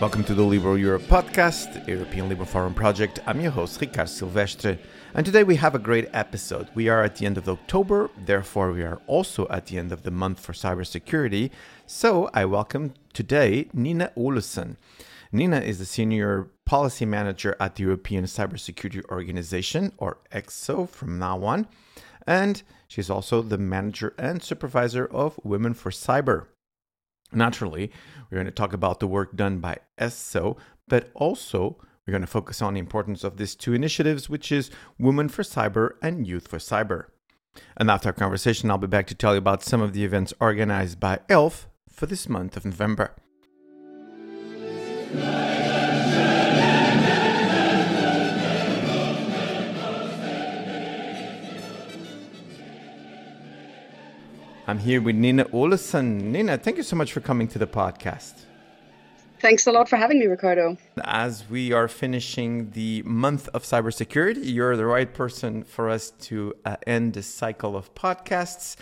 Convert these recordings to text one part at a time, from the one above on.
Welcome to the Liberal Europe podcast, European Liberal Forum project. I'm your host, Ricard Silvestre, and today we have a great episode. We are at the end of October, therefore, we are also at the end of the month for cybersecurity. So I welcome today Nina Olesen. Nina is the senior policy manager at the European Cybersecurity Organization, or ECSO from now on, and she's also the manager and supervisor of Women for Cyber. Naturally, we're going to talk about the work done by ECSO, but also we're going to focus on the importance of these two initiatives, which is Women for Cyber and Youth for Cyber. And after our conversation, I'll be back to tell you about some of the events organized by ELF for this month of November. I'm here with Nina Olesen. Nina, thank you so much for coming to the podcast. Thanks a lot for having me, Ricardo. As we are finishing the month of cybersecurity, you're the right person for us to uh, end this cycle of podcasts.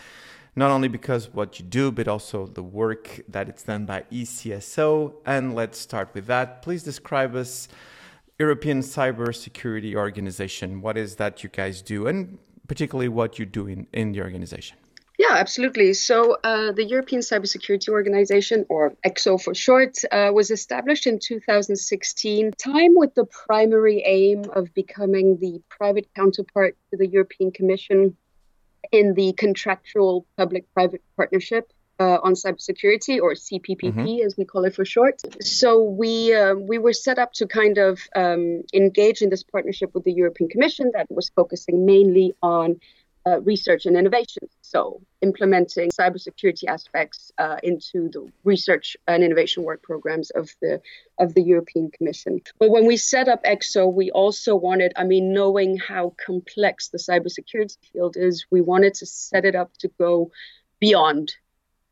Not only because what you do, but also the work that it's done by ECSO. And let's start with that. Please describe us European Cybersecurity Organization. What is that you guys do, and particularly what you do in, in the organization? Yeah, absolutely. So, uh, the European Cybersecurity Organization, or ECSO for short, uh, was established in 2016, time with the primary aim of becoming the private counterpart to the European Commission in the contractual public private partnership. Uh, on cybersecurity, or CPPP, mm-hmm. as we call it for short. So we uh, we were set up to kind of um, engage in this partnership with the European Commission that was focusing mainly on uh, research and innovation. So, implementing cybersecurity aspects uh, into the research and innovation work programs of the of the European Commission. But when we set up ECSO, we also wanted, I mean, knowing how complex the cybersecurity field is, we wanted to set it up to go beyond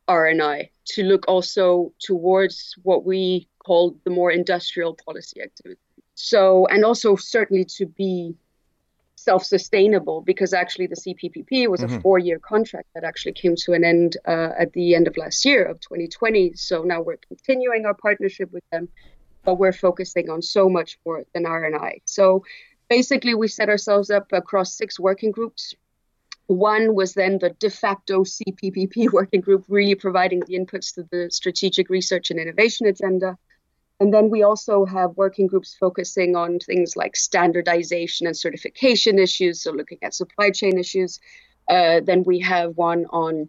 R&I to look also towards what we call the more industrial policy activity. So, and also certainly to be self-sustainable because actually the CPPP was mm-hmm. a four-year contract that actually came to an end uh, at the end of last year of 2020. So now we're continuing our partnership with them, but we're focusing on so much more than R&I. So basically, we set ourselves up across six working groups. One was then the de facto CPPP working group, really providing the inputs to the strategic research and innovation agenda. And then we also have working groups focusing on things like standardization and certification issues, so looking at supply chain issues. Uh, then we have one on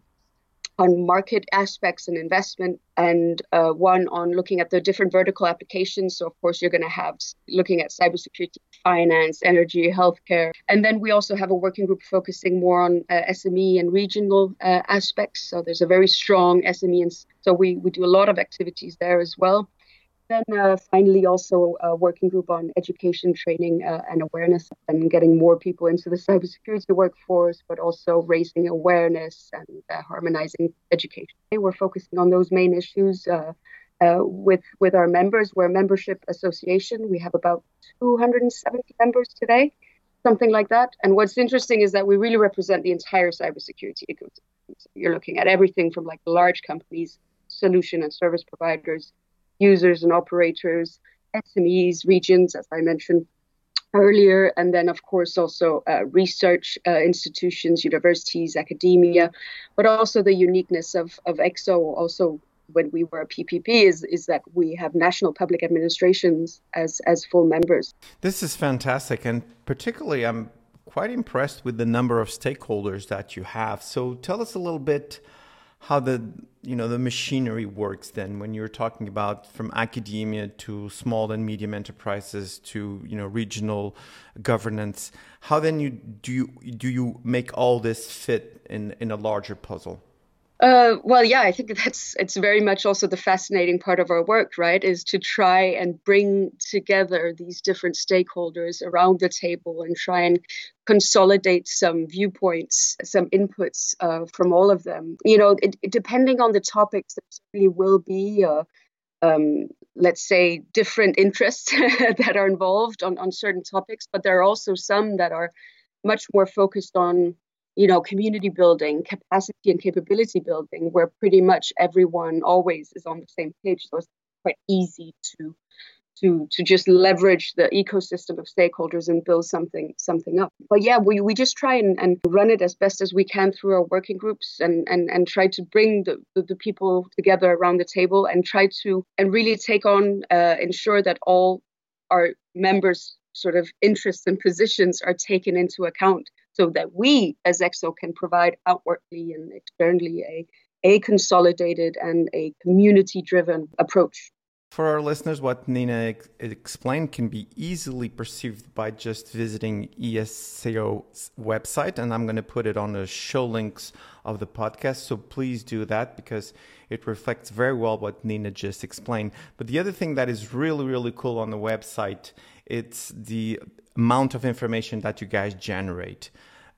on market aspects and investment, and uh, one on looking at the different vertical applications. So, of course, you're going to have looking at cybersecurity, finance, energy, healthcare, and then we also have a working group focusing more on uh, SME and regional uh, aspects. So, there's a very strong SME, and so we we do a lot of activities there as well. Then uh, finally, also a working group on education, training, uh, and awareness, and getting more people into the cybersecurity workforce, but also raising awareness and uh, harmonizing education. We're focusing on those main issues uh, uh, with with our members. We're a membership association. We have about 270 members today, something like that. And what's interesting is that we really represent the entire cybersecurity ecosystem. So you're looking at everything from like large companies, solution and service providers users and operators, SMEs, regions, as I mentioned earlier, and then, of course, also uh, research uh, institutions, universities, academia, but also the uniqueness of, of ECSO, also when we were a PPP, is, is that we have national public administrations as, as full members. This is fantastic, and particularly, I'm quite impressed with the number of stakeholders that you have. So tell us a little bit how the you know the machinery works then when you're talking about from academia to small and medium enterprises to you know regional governance how then you do you do you make all this fit in in a larger puzzle uh, well, yeah, I think that's it's very much also the fascinating part of our work, right? Is to try and bring together these different stakeholders around the table and try and consolidate some viewpoints, some inputs uh, from all of them. You know, it, it, depending on the topics, there certainly will be. Uh, um, let's say different interests that are involved on, on certain topics, but there are also some that are much more focused on you know, community building, capacity and capability building, where pretty much everyone always is on the same page. So it's quite easy to to to just leverage the ecosystem of stakeholders and build something something up. But yeah, we, we just try and, and run it as best as we can through our working groups and and, and try to bring the, the, the people together around the table and try to and really take on uh, ensure that all our members sort of interests and positions are taken into account so that we as ECSO can provide outwardly and externally a a consolidated and a community driven approach for our listeners, what Nina ex- explained can be easily perceived by just visiting ECSO's website, and I'm going to put it on the show links of the podcast. So please do that because it reflects very well what Nina just explained. But the other thing that is really, really cool on the website, it's the amount of information that you guys generate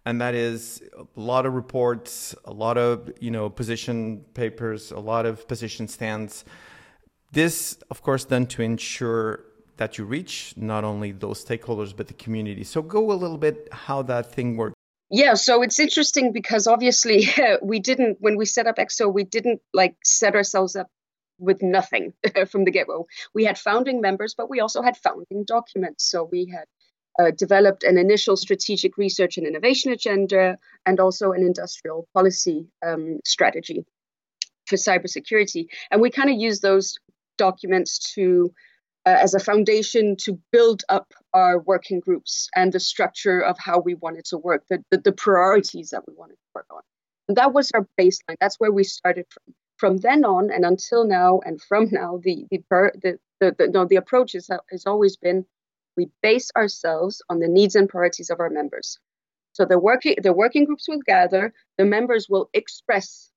and that is a lot of reports, a lot of you know position papers, a lot of position stands. This, of course, done to ensure that you reach not only those stakeholders but the community. So go a little bit how that thing works. Yeah, so it's interesting because obviously we didn't when we set up ECSO, we didn't like set ourselves up with nothing from the get-go. We had founding members, but we also had founding documents. So we had uh, developed an initial strategic research and innovation agenda and also an industrial policy um, strategy for cybersecurity. And we kind of use those documents to uh, as a foundation to build up our working groups and the structure of how we wanted to work, the, the, the priorities that we wanted to work on. And that was our baseline. That's where we started from. From then on and until now, and from now, the the the the, the, no, the approach is, has always been we base ourselves on the needs and priorities of our members. So the working the working groups will gather, the members will express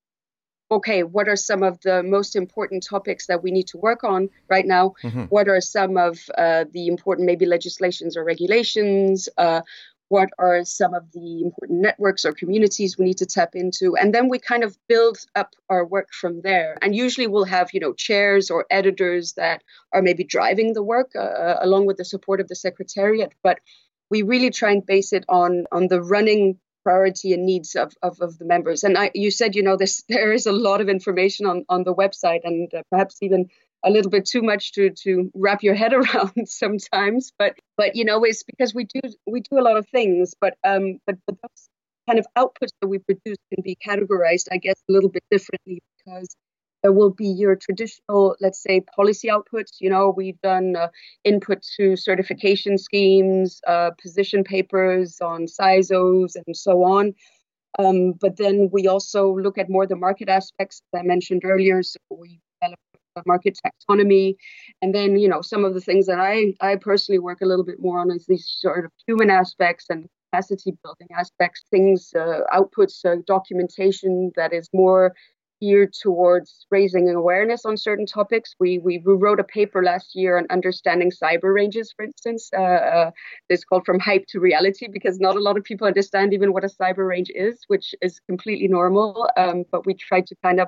okay, what are some of the most important topics that we need to work on right now? Mm-hmm. What are some of uh, the important, maybe legislations or regulations? Uh, what are some of the important networks or communities we need to tap into? And then we kind of build up our work from there. And usually we'll have, you know, chairs or editors that are maybe driving the work uh, along with the support of the secretariat. But we really try and base it on on the running priority and needs of, of, of the members. And I, you said, you know, this there is a lot of information on, on the website and uh, perhaps even a little bit too much to, to wrap your head around sometimes. But but you know, it's because we do we do a lot of things, but um but, but those kind of outputs that we produce can be categorized, I guess, a little bit differently because there will be your traditional, let's say, policy outputs. You know, we've done uh, input to certification schemes, uh, position papers on CISOs, and so on. Um, but then we also look at more the market aspects I mentioned earlier. So we market taxonomy, and then you know some of the things that I I personally work a little bit more on is these sort of human aspects and capacity building aspects, things, uh, outputs, uh, documentation that is more geared towards raising awareness on certain topics. We, we wrote a paper last year on understanding cyber ranges, for instance. Uh, uh, it's called From Hype to Reality because not a lot of people understand even what a cyber range is, which is completely normal. Um, but we tried to kind of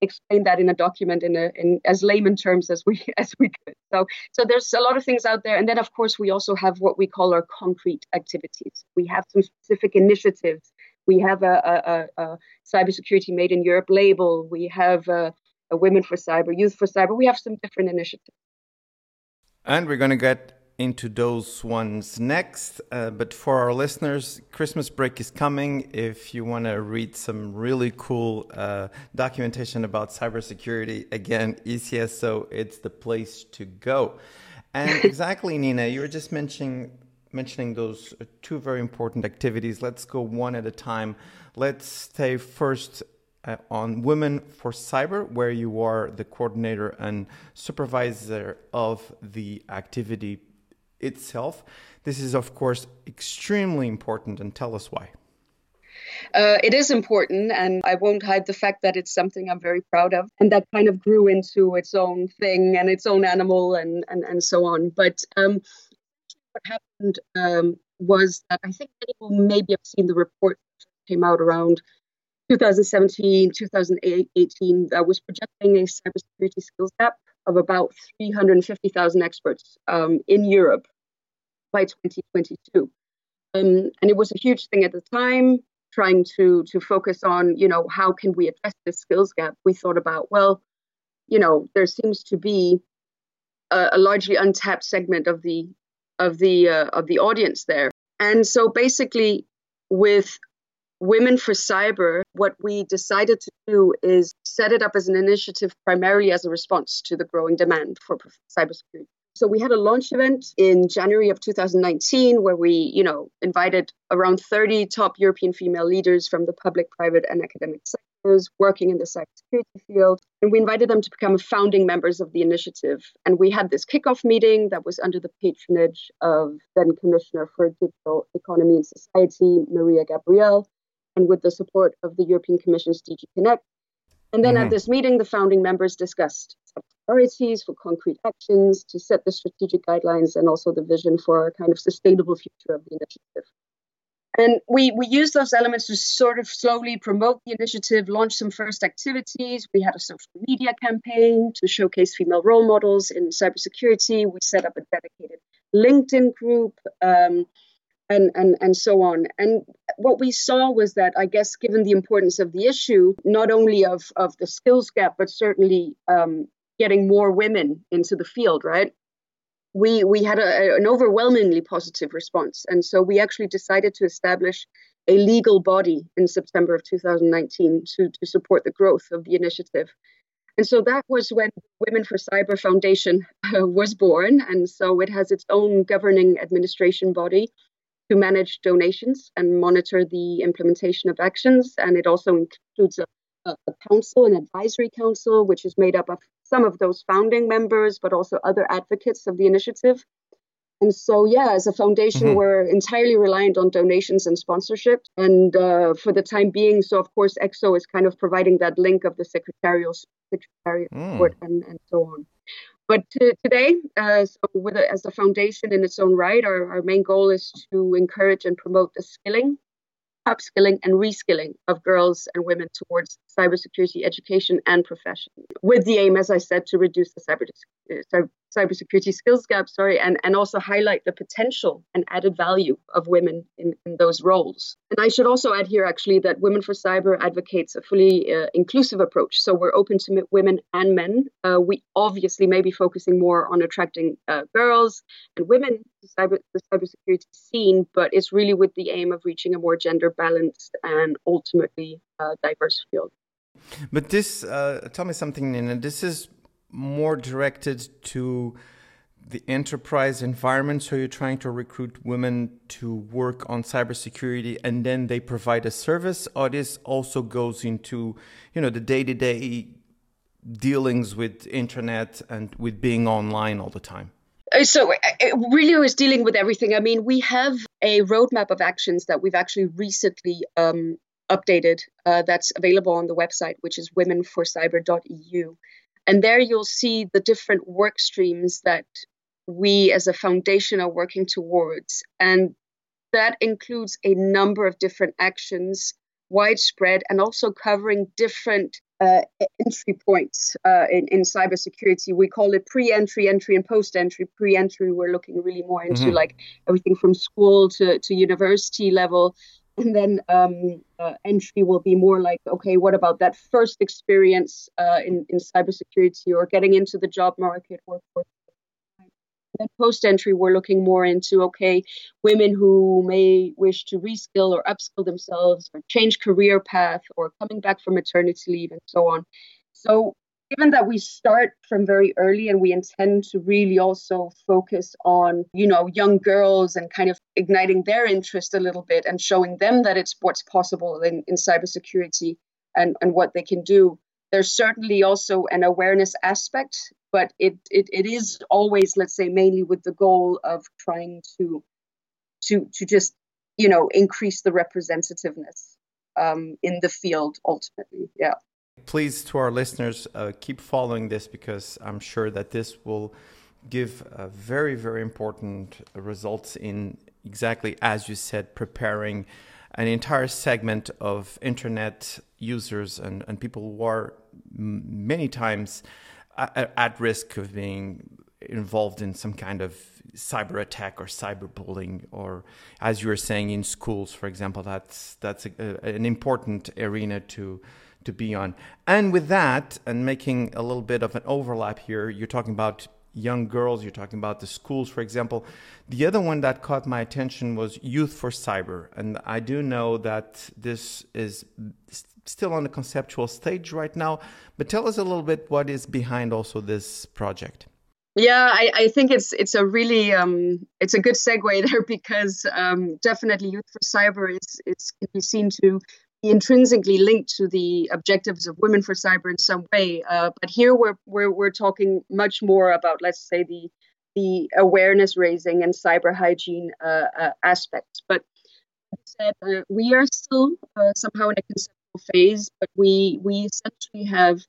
explain that in a document in, a, in as layman terms as we as we could. So so there's a lot of things out there, and then of course we also have what we call our concrete activities. We have some specific initiatives we have a, a, a cybersecurity made in Europe label. We have a, a Women for Cyber, Youth for Cyber. We have some different initiatives. And we're going to get into those ones next. Uh, but for our listeners, Christmas break is coming. If you want to read some really cool uh, documentation about cybersecurity, again, ECSO, it's the place to go. And exactly, Nina, you were just mentioning mentioning those two very important activities. Let's go one at a time. Let's stay first uh, on Women for Cyber, where you are the coordinator and supervisor of the activity itself. This is, of course, extremely important, and tell us why. Uh, it is important, and I won't hide the fact that it's something I'm very proud of, and that kind of grew into its own thing and its own animal and and, and so on. But um, what happened um, was that I think will maybe have seen the report came out around 2017, 2018 that was projecting a cybersecurity skills gap of about 350,000 experts um, in Europe by 2022. Um, and it was a huge thing at the time, trying to to focus on, you know, how can we address this skills gap? We thought about, well, you know, there seems to be a, a largely untapped segment of the of the uh, of the audience there. And so basically, with Women for Cyber, what we decided to do is set it up as an initiative primarily as a response to the growing demand for cybersecurity. So we had a launch event in January of 2019 where we, you know, invited around 30 top European female leaders from the public, private, and academic sectors working in the cybersecurity field. And we invited them to become founding members of the initiative. And we had this kickoff meeting that was under the patronage of then Commissioner for Digital Economy and Society, Mariya Gabriel, and with the support of the European Commission's DG Connect. And then mm-hmm. at this meeting, the founding members discussed priorities for concrete actions to set the strategic guidelines and also the vision for a kind of sustainable future of the initiative. And we, we used those elements to sort of slowly promote the initiative, launch some first activities. We had a social media campaign to showcase female role models in cybersecurity. We set up a dedicated LinkedIn group. Um, and, and, and so on. And what we saw was that, I guess, given the importance of the issue, not only of, of the skills gap, but certainly um, getting more women into the field, right? We, we had a, an overwhelmingly positive response. And so we actually decided to establish a legal body in September of 2019 to, to support the growth of the initiative. And so that was when Women for Cyber Foundation uh, was born. And so it has its own governing administration body to manage donations and monitor the implementation of actions. And it also includes a, a, council, an advisory council, which is made up of some of those founding members, but also other advocates of the initiative. And so, yeah, as a foundation, mm-hmm. we're entirely reliant on donations and sponsorship. And uh, for the time being, so of course, ECSO is kind of providing that link of the secretarial secretariat mm. support and, and so on. But today, uh, so with a, as a foundation in its own right, our, our main goal is to encourage and promote the skilling, upskilling, and reskilling of girls and women towards cybersecurity education and profession, with the aim, as I said, to reduce the cyber, uh, cybersecurity skills gap, sorry, and, and also highlight the potential and added value of women in, in those roles. And I should also add here, actually, that Women for Cyber advocates a fully uh, inclusive approach. So we're open to women and men. Uh, we obviously may be focusing more on attracting uh, girls and women to cyber, the cybersecurity scene, but it's really with the aim of reaching a more gender balanced and ultimately uh, diverse field. But this, uh, tell me something, Nina. This is more directed to the enterprise environment. So you're trying to recruit women to work on cybersecurity, and then they provide a service, or this also goes into, you know, the day-to-day dealings with internet and with being online all the time. Uh, so uh, it really was dealing with everything. I mean, we have a roadmap of actions that we've actually recently um, updated. Uh, that's available on the website, which is womenforcyber.eu. And there you'll see the different work streams that we as a foundation are working towards. And that includes a number of different actions, widespread, and also covering different uh, entry points uh, in, in cybersecurity. We call it pre entry, entry, and post entry. Pre entry, we're looking really more into mm-hmm. like everything from school to, to university level and then um, uh, entry will be more like okay what about that first experience uh, in, in cybersecurity or getting into the job market workforce then post entry we're looking more into okay women who may wish to reskill or upskill themselves or change career path or coming back from maternity leave and so on. So given that we start from very early and we intend to really also focus on you know young girls and kind of igniting their interest a little bit and showing them that it's what's possible in, in cybersecurity and, and what they can do there's certainly also an awareness aspect but it, it it is always let's say mainly with the goal of trying to to to just you know increase the representativeness um, in the field ultimately. Yeah Please, to our listeners, uh, keep following this because I'm sure that this will give uh, very, very important results in exactly as you said, preparing an entire segment of internet users and, and people who are many times at, at risk of being involved in some kind of cyber attack or cyberbullying or as you were saying in schools for example that's that's a, a, an important arena to to be on. And with that, and making a little bit of an overlap here, you're talking about young girls. You're talking about the schools, for example. The other one that caught my attention was Youth for Cyber. And I do know that this is still on the conceptual stage right now. But tell us a little bit what is behind also this project. Yeah, I, I think it's it's a really um, it's a good segue there because um, definitely Youth for Cyber is, is can be seen to intrinsically linked to the objectives of Women for Cyber in some way. Uh, but here we're, we're we're talking much more about let's say the the awareness raising and cyber hygiene uh, uh, aspects. But said, uh, we are still uh, somehow in a conceptual phase, but we we essentially have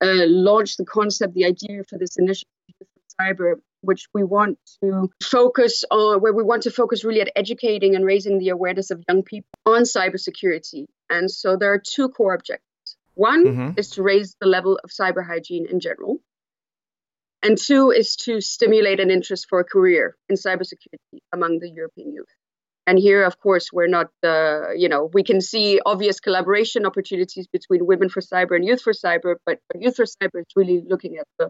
uh, launched the concept, the idea for this initiative for cyber which we want to focus on where we want to focus really at educating and raising the awareness of young people on cybersecurity and so there are two core objectives one mm-hmm. is to raise the level of cyber hygiene in general and two is to stimulate an interest for a career in cybersecurity among the european youth and here of course we're not uh, you know we can see obvious collaboration opportunities between women for cyber and youth for cyber but youth for cyber is really looking at the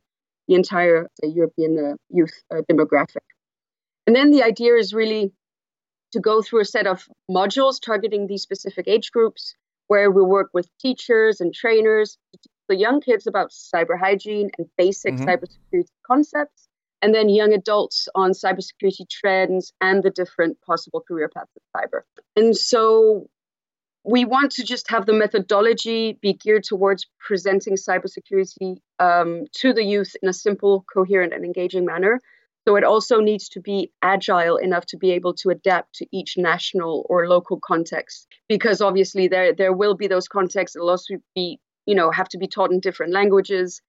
the entire European uh, youth uh, demographic. And then the idea is really to go through a set of modules targeting these specific age groups, where we work with teachers and trainers to teach the young kids about cyber hygiene and basic mm-hmm. cybersecurity concepts, and then young adults on cybersecurity trends and the different possible career paths of cyber. And so we want to just have the methodology be geared towards presenting cybersecurity um, to the youth in a simple, coherent, and engaging manner. So it also needs to be agile enough to be able to adapt to each national or local context, because obviously there there will be those contexts. It'll also be you know have to be taught in different languages.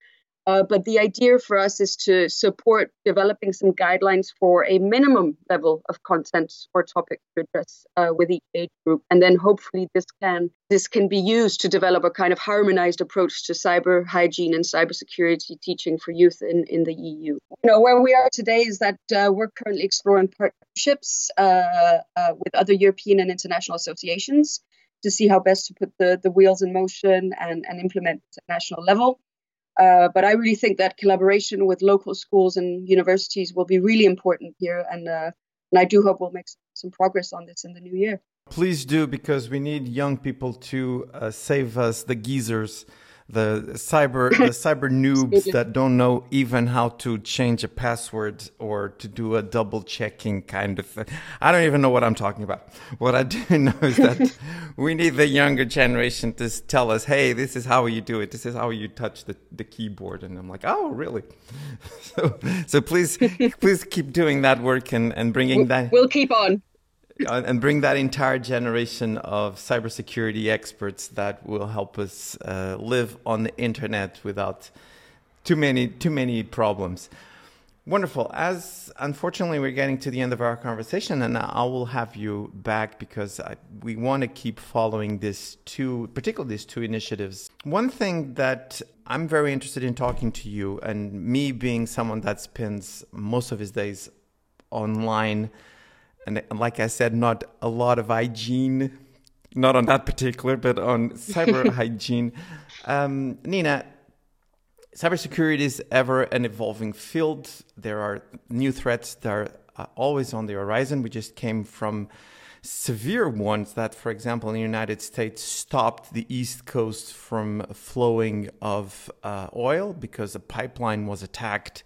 Uh, but the idea for us is to support developing some guidelines for a minimum level of content or topic to address uh, with each age group, and then hopefully this can this can be used to develop a kind of harmonized approach to cyber hygiene and cybersecurity teaching for youth in, in the EU. You know where we are today is that uh, we're currently exploring partnerships uh, uh, with other European and international associations to see how best to put the, the wheels in motion and, and implement at national level. Uh, but I really think that collaboration with local schools and universities will be really important here, and uh, and I do hope we'll make some progress on this in the new year. Please do, because we need young people to uh, save us, the geezers the cyber the cyber noobs that don't know even how to change a password or to do a double checking kind of thing. I don't even know what I'm talking about. What I do know is that we need the younger generation to tell us, "Hey, this is how you do it. This is how you touch the, the keyboard." And I'm like, "Oh, really?" So so please please keep doing that work and and bringing that. We'll keep on and bring that entire generation of cybersecurity experts that will help us uh, live on the internet without too many too many problems. Wonderful. As unfortunately we're getting to the end of our conversation, and I will have you back because I, we want to keep following these two, particularly these two initiatives. One thing that I'm very interested in talking to you, and me being someone that spends most of his days online and like I said, not a lot of hygiene, not on that particular, but on cyber hygiene. Um, Nina, cybersecurity is ever an evolving field. There are new threats that are uh, always on the horizon. We just came from severe ones that, for example, in the United States, stopped the East Coast from flowing of uh, oil because a pipeline was attacked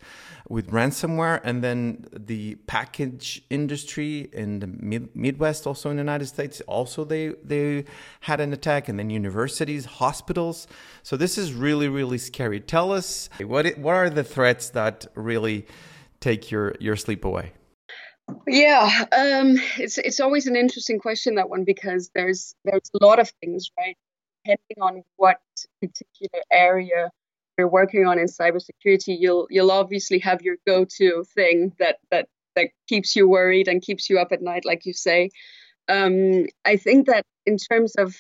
with ransomware. And then the package industry in the mid- Midwest, also in the United States, also they, they had an attack. And then universities, hospitals. So this is really, really scary. Tell us what, it, what are the threats that really take your, your sleep away? Yeah, um, it's it's always an interesting question that one because there's there's a lot of things, right? Depending on what particular area you're working on in cybersecurity, you'll you'll obviously have your go-to thing that that that keeps you worried and keeps you up at night, like you say. Um, I think that in terms of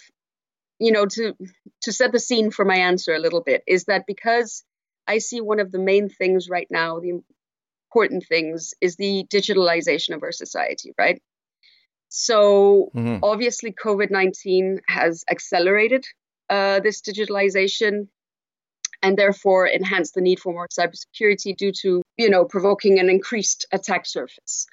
you know to to set the scene for my answer a little bit is that because I see one of the main things right now, the important things is the digitalization of our society, right? So mm-hmm. obviously, COVID 19 has accelerated uh, this digitalization. and therefore enhanced the need for more cybersecurity due to, you know, provoking an increased attack surface.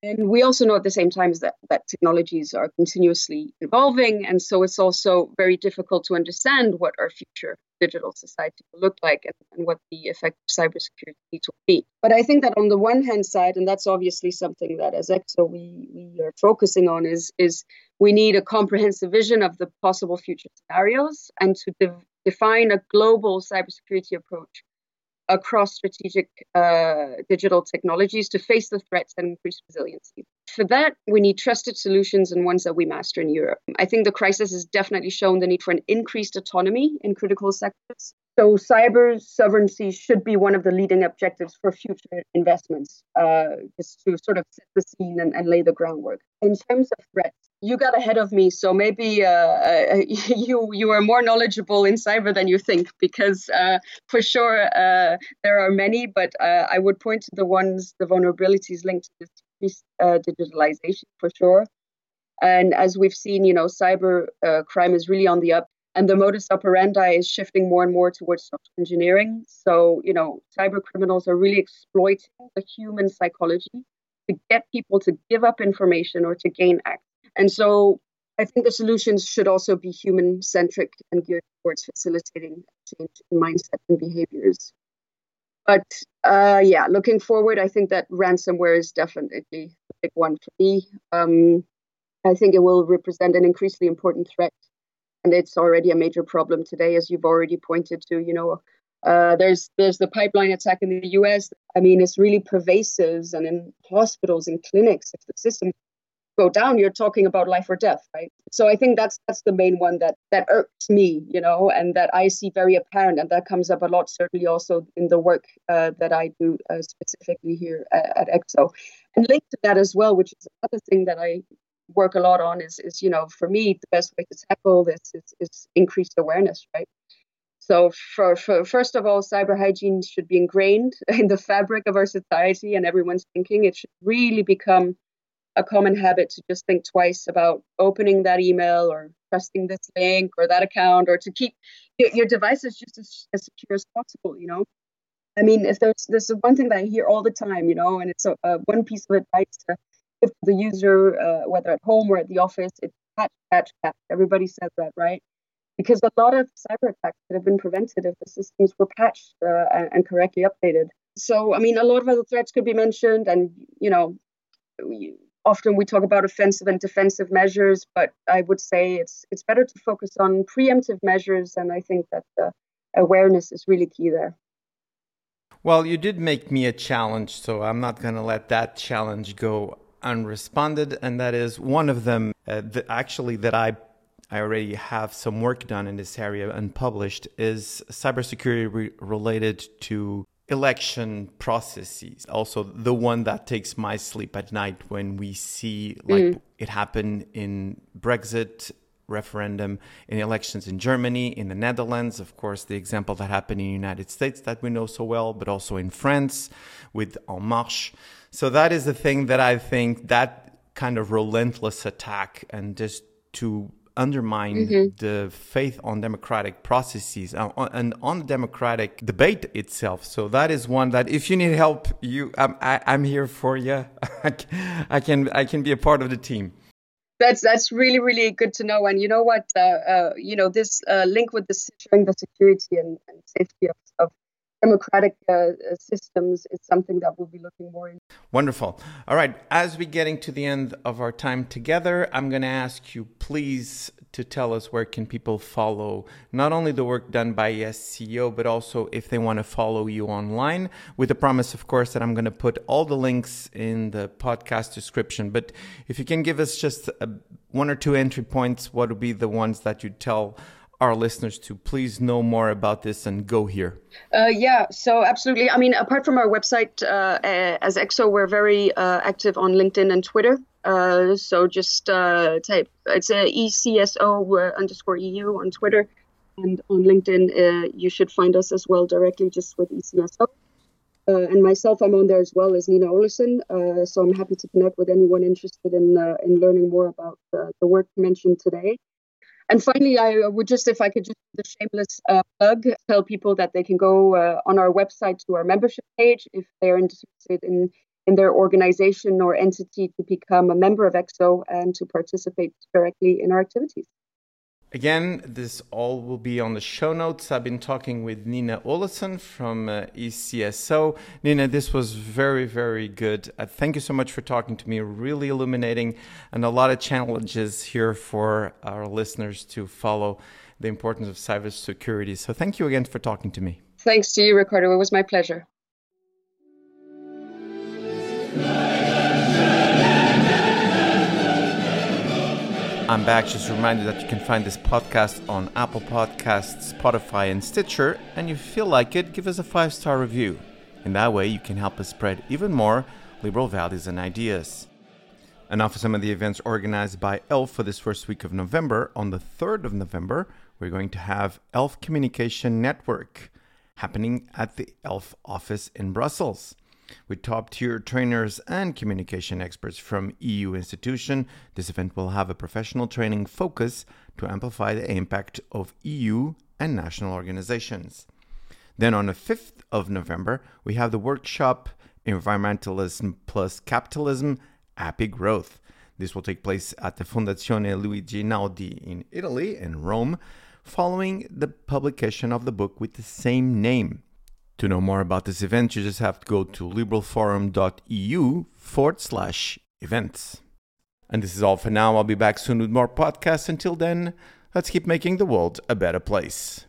And we also know at the same time that, that technologies are continuously evolving. And so it's also very difficult to understand what our future digital society will look like and, and what the effect of cybersecurity needs will be. But I think that on the one hand side, and that's obviously something that as ECSO we, we are focusing on, is, is we need a comprehensive vision of the possible future scenarios and to de- define a global cybersecurity approach across strategic uh, digital technologies to face the threats and increase resiliency. For that, we need trusted solutions and ones that we master in Europe. I think the crisis has definitely shown the need for an increased autonomy in critical sectors. So, cyber sovereignty should be one of the leading objectives for future investments, uh, just to sort of set the scene and, and lay the groundwork. In terms of threats, you got ahead of me, so maybe uh, uh, you you are more knowledgeable in cyber than you think, because uh, for sure uh, there are many, but uh, I would point to the ones, the vulnerabilities linked to this uh, digitalization for sure. And as we've seen, you know, cyber crime is really on the up, and the modus operandi is shifting more and more towards software engineering. So, you know, cyber criminals are really exploiting the human psychology to get people to give up information or to gain access and so I think the solutions should also be human centric and geared towards facilitating change in mindset and behaviors. But uh, yeah, looking forward, I think that ransomware is definitely a big one for me. Um, I think it will represent an increasingly important threat, and it's already a major problem today, as you've already pointed to. You know, uh, there's there's the pipeline attack in the U.S. I mean, it's really pervasive, and in hospitals and clinics, if the system go down, you're talking about life or death, right? So I think that's that's the main one that that irks me, you know, and that I see very apparent, and that comes up a lot, certainly also in the work uh, that I do uh, specifically here at, at ECSO, and linked to that as well, which is another thing that I work a lot on is is you know for me the best way to tackle this is, is increased awareness, right? So, for, for, first of all, cyber hygiene should be ingrained in the fabric of our society and everyone's thinking. It should really become a common habit to just think twice about opening that email or trusting this link or that account or to keep your, your devices just as, as secure as possible you know? I mean if there's there's one thing that i hear all the time you know and it's a, a one piece of advice to give the user uh, whether at home or at the office it's patch patch patch everybody says that right? Because a lot of cyber attacks could have been prevented if the systems were patched uh, and correctly updated. So i mean a lot of other threats could be mentioned and you know often we talk about offensive and defensive measures, but I would say it's it's better to focus on preemptive measures, and I think that the awareness is really key there. Well, you did make me a challenge, so I'm not going to let that challenge go unresponded, and that is one of them. Uh, actually, that I I already have some work done in this area and published is cybersecurity re- related to election processes also the one that takes my sleep at night when we see like mm. it happen in brexit referendum in elections in germany in the netherlands of course the example that happened in the united states that we know so well but also in france with en marche so that is the thing that i think that kind of relentless attack and just to undermine mm-hmm. the faith on democratic processes uh, and on the democratic debate itself. So that is one that if you need help, you I'm, I, am i am here for you. I can I can be a part of the team. That's that's really really good to know. And you know what? Uh, uh, you know this uh, link with the securing the security and, and safety of, of democratic uh, systems is something that we'll be looking more into. Wonderful. All right. As we're getting to the end of our time together, I'm going to ask you, please, to tell us where can people follow not only the work done by ECSO, but also if they want to follow you online. With the promise, of course, that I'm going to put all the links in the podcast description. But if you can give us just a, one or two entry points, what would be the ones that you'd tell? Our listeners to please know more about this and go here? Uh, yeah, so absolutely. I mean, apart from our website, uh, as ECSO, we're very uh, active on LinkedIn and Twitter. Uh, so just uh, type it's a ECSO underscore EU on Twitter, and on LinkedIn uh, you should find us as well directly just with ECSO. and myself, I'm on there as well as Nina Olesen. so I'm happy to connect with anyone interested in in learning more about the work mentioned today. And finally, I would just, if I could just the shameless uh, plug, tell people that they can go uh, on our website to our membership page if they're interested in in their organization or entity to become a member of ECSO and to participate directly in our activities. Again, this all will be on the show notes. I've been talking with Nina Olesen from uh, ECSO. Nina, this was very, very good. Uh, thank you so much for talking to me. Really illuminating and a lot of challenges here for our listeners to follow the importance of cybersecurity. So thank you again for talking to me. Thanks to you, Ricardo. It was my pleasure. I'm back. Just a reminder that you can find this podcast on Apple Podcasts, Spotify, and Stitcher. And if you feel like it, give us a five star review. In that way, you can help us spread even more liberal values and ideas. And now for some of the events organized by ELF for this first week of November. On the 3rd of November, we're going to have ELF Communication Network happening at the ELF office in Brussels with top tier trainers and communication experts from EU institution. This event will have a professional training focus to amplify the impact of EU and national organizations. Then on the 5th of November, we have the workshop Environmentalism plus Capitalism Happy Growth. This will take place at the Fondazione Luigi Einaudi in Italy, in Rome, following the publication of the book with the same name. To know more about this event, you just have to go to liberalforum.eu forward slash events. And this is all for now. I'll be back soon with more podcasts. Until then, let's keep making the world a better place.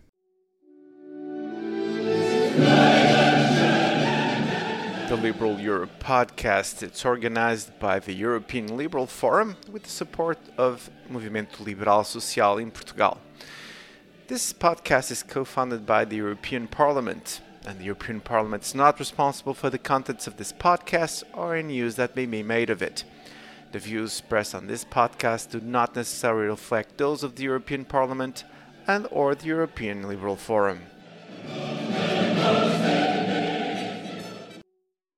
The Liberal Europe podcast. It's organized by the European Liberal Forum with the support of Movimento Liberal Social in Portugal. This podcast is co founded by the European Parliament and the European Parliament is not responsible for the contents of this podcast or any use that may be made of it. The views expressed on this podcast do not necessarily reflect those of the European Parliament and or the European Liberal Forum.